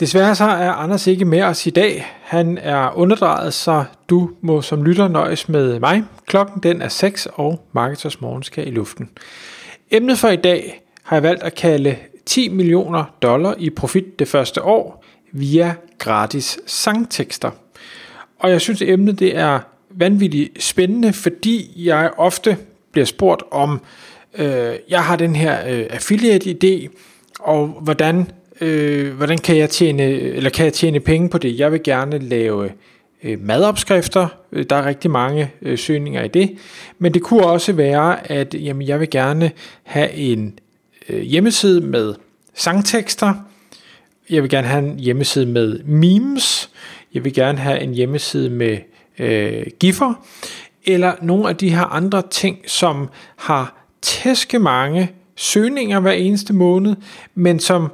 Desværre så er Anders ikke med os i dag. Han er underdrejet, så du må som lytter nøjes med mig. Klokken den er 6, og Marketers Morgen skal i luften. Emnet for i dag har jeg valgt at kalde 10 millioner dollar i profit det første år via gratis sangtekster. Og jeg synes, at emnet det er vanvittigt spændende, fordi jeg ofte bliver spurgt om, øh, jeg har den her øh, affiliate-idé, og hvordan, øh, hvordan kan jeg tjene, eller kan jeg tjene penge på det? Jeg vil gerne lave øh, madopskrifter. Øh, der er rigtig mange øh, søgninger i det. Men det kunne også være, at jamen, jeg vil gerne have en øh, hjemmeside med sangtekster. Jeg vil gerne have en hjemmeside med memes. Jeg vil gerne have en hjemmeside med øh, giffer. Eller nogle af de her andre ting, som har tæske mange søgninger hver eneste måned, men som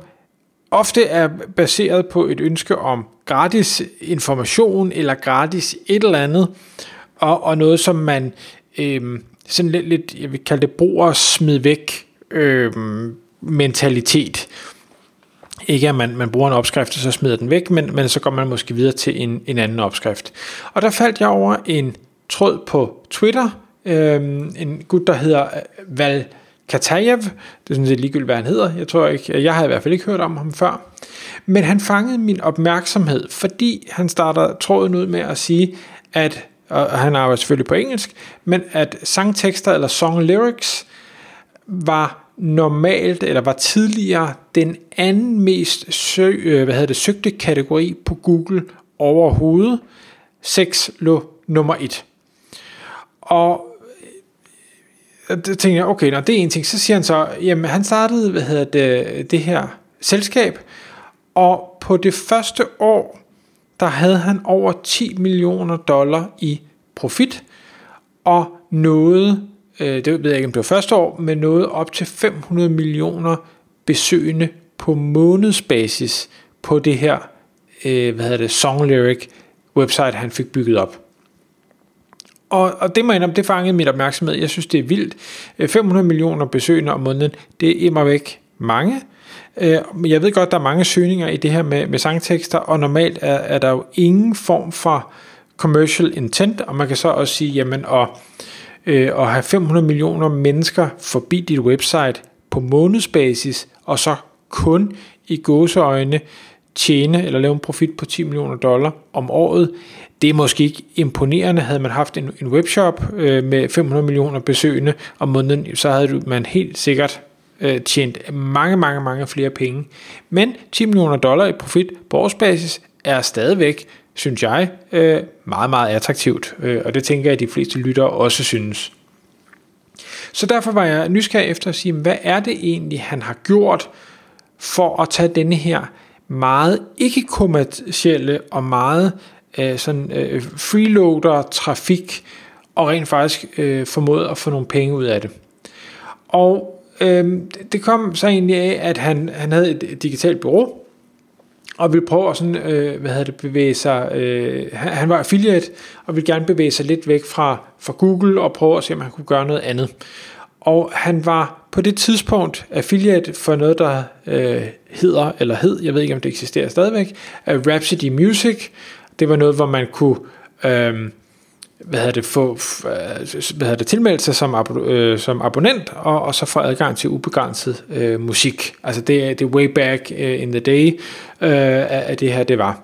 ofte er baseret på et ønske om gratis information eller gratis et eller andet, og, og noget, som man øh, sådan lidt, lidt, jeg vil kalde det, bruger smid væk øh, mentalitet. Ikke at man, man bruger en opskrift, og så smider den væk, men, men så går man måske videre til en, en anden opskrift. Og der faldt jeg over en tråd på Twitter, øh, en gut, der hedder øh, Val Katajev, det er sådan set ligegyldigt, hvad han hedder, jeg tror ikke, jeg har i hvert fald ikke hørt om ham før, men han fangede min opmærksomhed, fordi han starter tråden ud med at sige, at, og han arbejder selvfølgelig på engelsk, men at sangtekster eller song lyrics var normalt, eller var tidligere den anden mest søg, øh, hvad hedder det, søgte kategori på Google overhovedet. Sex lå nummer 1. Og Øh, det tænkte jeg, okay, når det er en ting, så siger han så, jamen han startede, hvad hedder det, det her selskab, og på det første år, der havde han over 10 millioner dollar i profit, og noget, øh, det ved jeg ikke om det var første år, men noget op til 500 millioner besøgende på månedsbasis på det her, øh, hvad hedder det, Song Lyric website, han fik bygget op. Og, og det må jeg det fangede mit opmærksomhed. Jeg synes, det er vildt. Øh, 500 millioner besøgende om måneden, det er immer væk mange. Men jeg ved godt, der er mange søgninger i det her med, med sangtekster, og normalt er, er der jo ingen form for commercial intent, og man kan så også sige, jamen, at, øh, at have 500 millioner mennesker forbi dit website på månedsbasis, og så kun i gåseøjne tjene eller lave en profit på 10 millioner dollar om året, det er måske ikke imponerende. Havde man haft en, en webshop øh, med 500 millioner besøgende om måneden, så havde man helt sikkert øh, tjent mange, mange, mange flere penge. Men 10 millioner dollar i profit på årsbasis er stadigvæk, synes jeg, øh, meget, meget attraktivt. Øh, og det tænker jeg, at de fleste lyttere også synes. Så derfor var jeg nysgerrig efter at sige, hvad er det egentlig, han har gjort for at tage denne her meget ikke-kommercielle og meget øh, sådan øh, freeloader trafik, og rent faktisk øh, formået at få nogle penge ud af det. Og øh, det kom så egentlig af, at han, han havde et digitalt bureau, og ville prøve at sådan, øh, hvad hedder det, bevæge sig, øh, han, han var affiliate, og ville gerne bevæge sig lidt væk fra, fra Google, og prøve at se, om han kunne gøre noget andet. Og han var på det tidspunkt affiliate for noget, der øh, hedder, eller hed, jeg ved ikke om det eksisterer stadigvæk, uh, Rhapsody Music, det var noget, hvor man kunne øh, hvad hedder det, få øh, hvad hedder det, tilmelde sig som, abo, øh, som abonnent, og, og så få adgang til ubegrænset øh, musik. Altså det, det er way back øh, in the day, øh, at det her det var.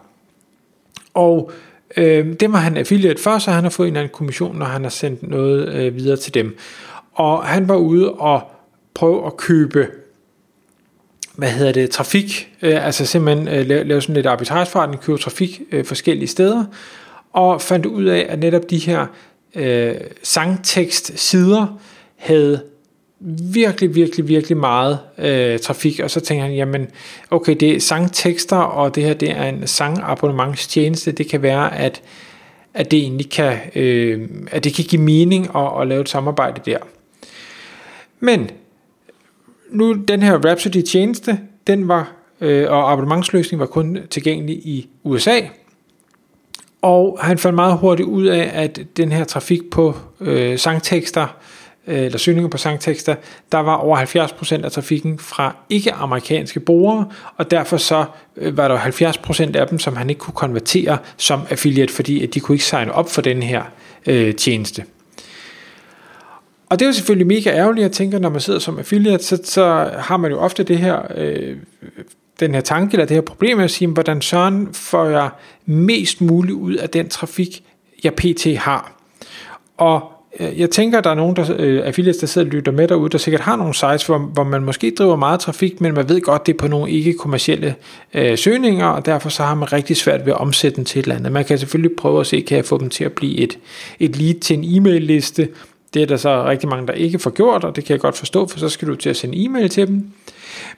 Og øh, det var han affiliate for, så han har fået en eller anden kommission, når han har sendt noget øh, videre til dem. Og han var ude og prøve at købe hvad hedder det, trafik, øh, altså simpelthen øh, lave, lave sådan lidt arbitrageforretning, købe trafik øh, forskellige steder, og fandt ud af, at netop de her øh, sangtekst-sider havde virkelig, virkelig, virkelig meget øh, trafik, og så tænkte han, jamen, okay, det er sangtekster, og det her det er en sangabonnementstjeneste, det kan være, at at det egentlig kan, øh, at det kan give mening at, at lave et samarbejde der. Men nu den her Rhapsody tjeneste, den var, øh, og abonnementsløsningen var kun tilgængelig i USA, og han fandt meget hurtigt ud af, at den her trafik på øh, sangtekster, øh, eller søgninger på sangtekster, der var over 70% af trafikken fra ikke-amerikanske brugere, og derfor så øh, var der 70% af dem, som han ikke kunne konvertere som affiliate, fordi at de kunne ikke signe op for den her øh, tjeneste. Og det er jo selvfølgelig mega ærgerligt, jeg tænker, når man sidder som affiliate, så, så har man jo ofte det her, øh, den her tanke, eller det her problem, at sige, hvordan søren får jeg mest muligt ud af den trafik, jeg pt. har. Og øh, jeg tænker, at der er nogen der, øh, affiliates, der sidder og lytter med derude, der sikkert har nogle sites, hvor, hvor man måske driver meget trafik, men man ved godt, det er på nogle ikke-kommercielle øh, søgninger, og derfor så har man rigtig svært ved at omsætte den til et eller andet. Man kan selvfølgelig prøve at se, kan jeg få dem til at blive et, et lead til en e-mail-liste, det er der så rigtig mange, der ikke får gjort, og det kan jeg godt forstå, for så skal du til at sende e-mail til dem.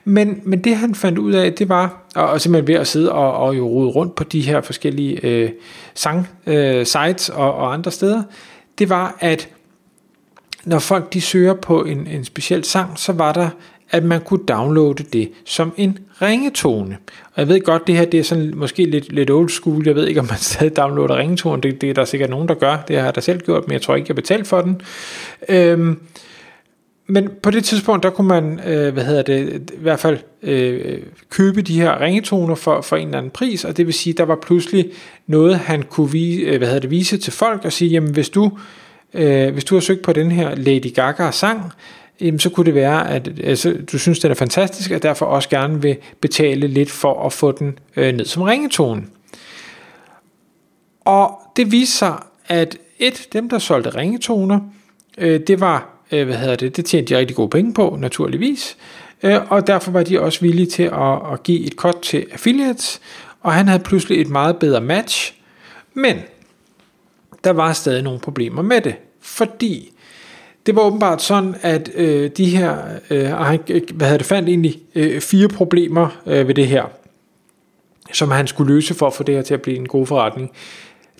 Men, men det han fandt ud af, det var, og, og simpelthen ved at sidde og, og jo rode rundt på de her forskellige øh, sang øh, sites og, og andre steder, det var, at når folk de søger på en, en speciel sang, så var der at man kunne downloade det som en ringetone. Og jeg ved godt, det her det er sådan måske lidt, lidt old school. Jeg ved ikke, om man stadig downloader ringetone. Det, det er der sikkert nogen, der gør. Det har jeg da selv gjort, men jeg tror ikke, jeg betalt for den. Øhm, men på det tidspunkt, der kunne man, øh, hvad hedder det, i hvert fald øh, købe de her ringetoner for, for en eller anden pris, og det vil sige, der var pludselig noget, han kunne vise, øh, hvad hedder det, vise til folk og sige, jamen hvis du, øh, hvis du har søgt på den her Lady Gaga sang, jamen, så kunne det være, at altså, du synes, den er fantastisk, og derfor også gerne vil betale lidt for at få den øh, ned som ringetone. Og det viste sig, at et, dem der solgte ringetoner, øh, det var, øh, hvad hedder det, det tjente de rigtig gode penge på, naturligvis, øh, og derfor var de også villige til at, at give et cut til affiliates, og han havde pludselig et meget bedre match, men der var stadig nogle problemer med det, fordi det var åbenbart sådan, at øh, de her, øh, han, hvad havde det, fandt egentlig øh, fire problemer øh, ved det her, som han skulle løse for at få det her til at blive en god forretning.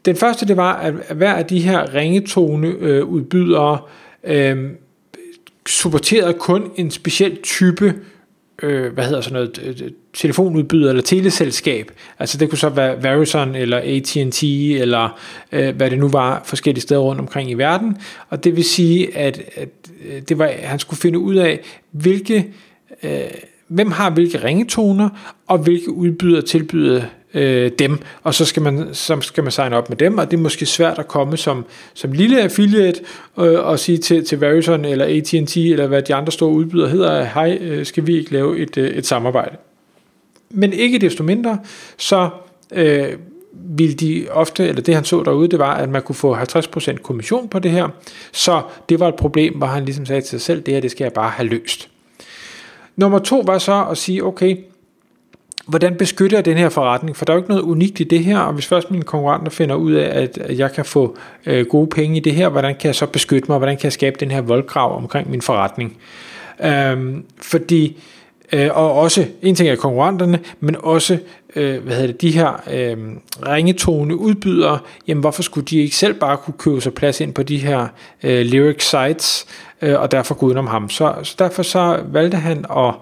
Den første, det var, at hver af de her ringetoneudbydere øh, udbydere øh, supporterede kun en speciel type øh, hvad hedder sådan noget, telefonudbyder eller teleselskab. Altså det kunne så være Verizon eller AT&T eller øh, hvad det nu var forskellige steder rundt omkring i verden. Og det vil sige, at, at øh, det var, han skulle finde ud af, hvilke, øh, hvem har hvilke ringetoner, og hvilke udbyder tilbyder øh, dem, og så skal, man, så skal man signe op med dem, og det er måske svært at komme som, som lille affiliate øh, og sige til, til Verizon eller AT&T eller hvad de andre store udbydere hedder, hej, øh, skal vi ikke lave et, øh, et samarbejde? Men ikke desto mindre, så øh, ville de ofte, eller det han så derude, det var, at man kunne få 50% kommission på det her, så det var et problem, hvor han ligesom sagde til sig selv, det her, det skal jeg bare have løst. Nummer to var så at sige, okay, hvordan beskytter jeg den her forretning? For der er jo ikke noget unikt i det her, og hvis først mine konkurrenter finder ud af, at jeg kan få øh, gode penge i det her, hvordan kan jeg så beskytte mig? Hvordan kan jeg skabe den her voldgrav omkring min forretning? Øhm, fordi, øh, og også, en ting er konkurrenterne, men også, øh, hvad hedder det, de her øh, ringetone udbydere, jamen hvorfor skulle de ikke selv bare kunne købe sig plads ind på de her øh, lyric sites, øh, og derfor gå udenom ham? Så, så derfor så valgte han at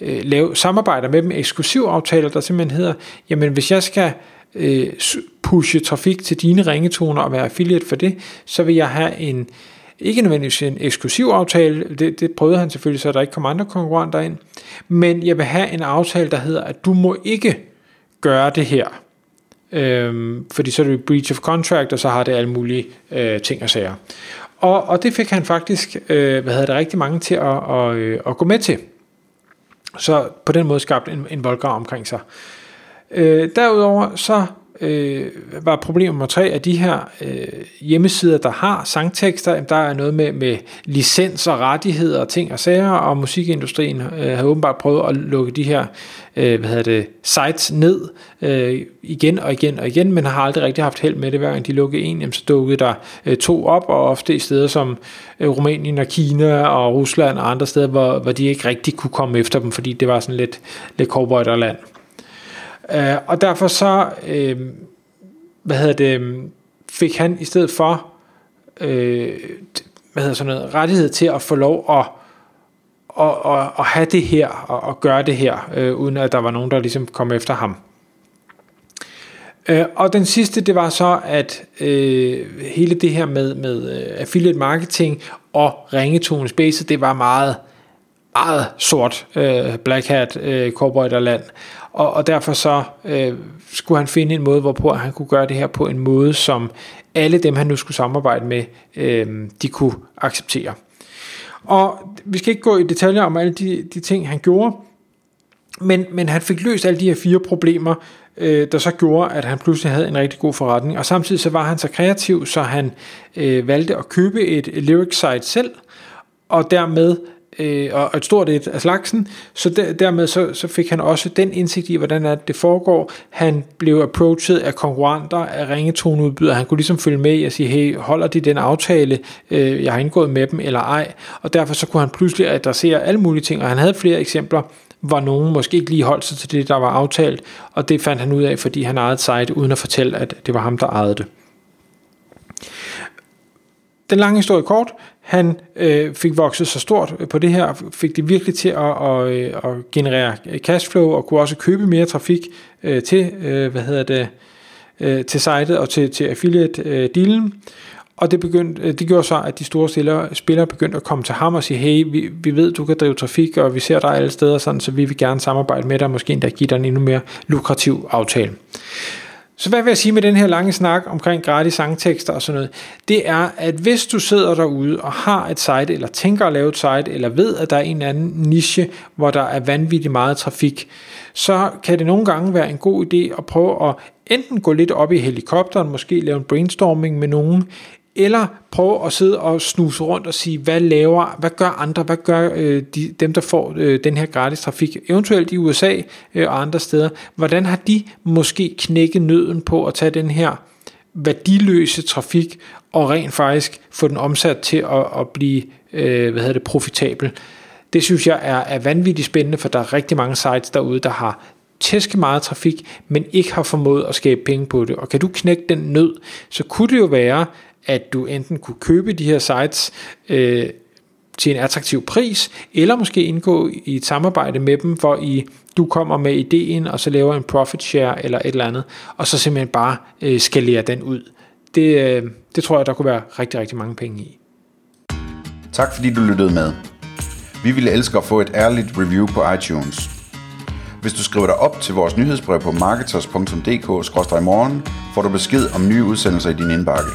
øh, lave samarbejder med dem, eksklusivaftaler, der simpelthen hedder, jamen hvis jeg skal øh, pushe trafik til dine ringetoner og være affiliate for det, så vil jeg have en, ikke nødvendigvis en eksklusiv aftale, det, det prøvede han selvfølgelig, så der ikke kommer andre konkurrenter ind, men jeg vil have en aftale, der hedder, at du må ikke gøre det her, øhm, fordi så er det breach of contract, og så har det alle mulige øh, ting og sager. Og, og det fik han faktisk, øh, hvad hedder det, rigtig mange til at, at, øh, at gå med til. Så på den måde skabte en, en voldgrav omkring sig. Øh, derudover så øh, var problem nummer tre, at de her øh, hjemmesider, der har sangtekster, der er noget med, med licens og rettigheder og ting og sager, og musikindustrien øh, har åbenbart prøvet at lukke de her øh, hvad hedder det, sites ned øh, igen og igen og igen, men har aldrig rigtig haft held med det. Hver gang de lukkede en, jamen, så dukkede der øh, to op, og ofte i steder som øh, Rumænien og Kina og Rusland og andre steder, hvor, hvor de ikke rigtig kunne komme efter dem, fordi det var sådan lidt, lidt land. Øh, og derfor så, øh, hvad hedder det, fik han i stedet for øh, hvad hedder sådan noget, rettighed til at få lov at, at, at, at have det her og, og gøre det her, øh, uden at der var nogen, der ligesom kom efter ham. Øh, og den sidste, det var så, at øh, hele det her med, med øh, affiliate marketing og ringetone space, det var meget, meget sort øh, black hat øh, land. Og, og derfor så øh, skulle han finde en måde, hvorpå han kunne gøre det her på en måde, som alle dem, han nu skulle samarbejde med, øh, de kunne acceptere. Og vi skal ikke gå i detaljer om alle de, de ting, han gjorde, men, men han fik løst alle de her fire problemer, øh, der så gjorde, at han pludselig havde en rigtig god forretning. Og samtidig så var han så kreativ, så han øh, valgte at købe et lyric site selv, og dermed øh, og et stort et af slagsen, så der, dermed så, så fik han også den indsigt i, hvordan er det foregår. Han blev approached af konkurrenter, af ringetoneudbydere. Han kunne ligesom følge med i og sige, hey, holder de den aftale, øh, jeg har indgået med dem, eller ej? Og derfor så kunne han pludselig adressere alle mulige ting, og han havde flere eksempler, hvor nogen måske ikke lige holdt sig til det, der var aftalt, og det fandt han ud af, fordi han ejede et site, uden at fortælle, at det var ham, der ejede det. Den lange historie kort, han øh, fik vokset så stort på det her, fik det virkelig til at, at, øh, at generere cashflow, og kunne også købe mere trafik øh, til, øh, hvad hedder det, øh, til sitet og til, til affiliate-dealen. Øh, og det, begyndte, øh, det gjorde så, at de store spillere, spillere begyndte at komme til ham og sige, hey, vi, vi ved, du kan drive trafik, og vi ser dig alle steder, sådan, så vi vil gerne samarbejde med dig, måske endda give dig en endnu mere lukrativ aftale. Så hvad vil jeg sige med den her lange snak omkring gratis sangtekster og sådan noget? Det er, at hvis du sidder derude og har et site, eller tænker at lave et site, eller ved, at der er en eller anden niche, hvor der er vanvittigt meget trafik, så kan det nogle gange være en god idé at prøve at enten gå lidt op i helikopteren, måske lave en brainstorming med nogen, eller prøve at sidde og snuse rundt og sige, hvad laver, hvad gør andre, hvad gør øh, de, dem, der får øh, den her gratis trafik, eventuelt i USA øh, og andre steder, hvordan har de måske knækket nøden på at tage den her værdiløse trafik og rent faktisk få den omsat til at, at blive øh, hvad hedder det, profitabel. Det synes jeg er, er vanvittigt spændende, for der er rigtig mange sites derude, der har tæske meget trafik, men ikke har formået at skabe penge på det. Og kan du knække den nød, så kunne det jo være, at du enten kunne købe de her sites øh, til en attraktiv pris, eller måske indgå i et samarbejde med dem, hvor I, du kommer med ideen, og så laver en profit share eller et eller andet, og så simpelthen bare øh, skalere den ud. Det, øh, det tror jeg, der kunne være rigtig, rigtig mange penge i. Tak fordi du lyttede med. Vi ville elske at få et ærligt review på iTunes. Hvis du skriver dig op til vores nyhedsbrev på marketers.dk-morgen, får du besked om nye udsendelser i din indbakke.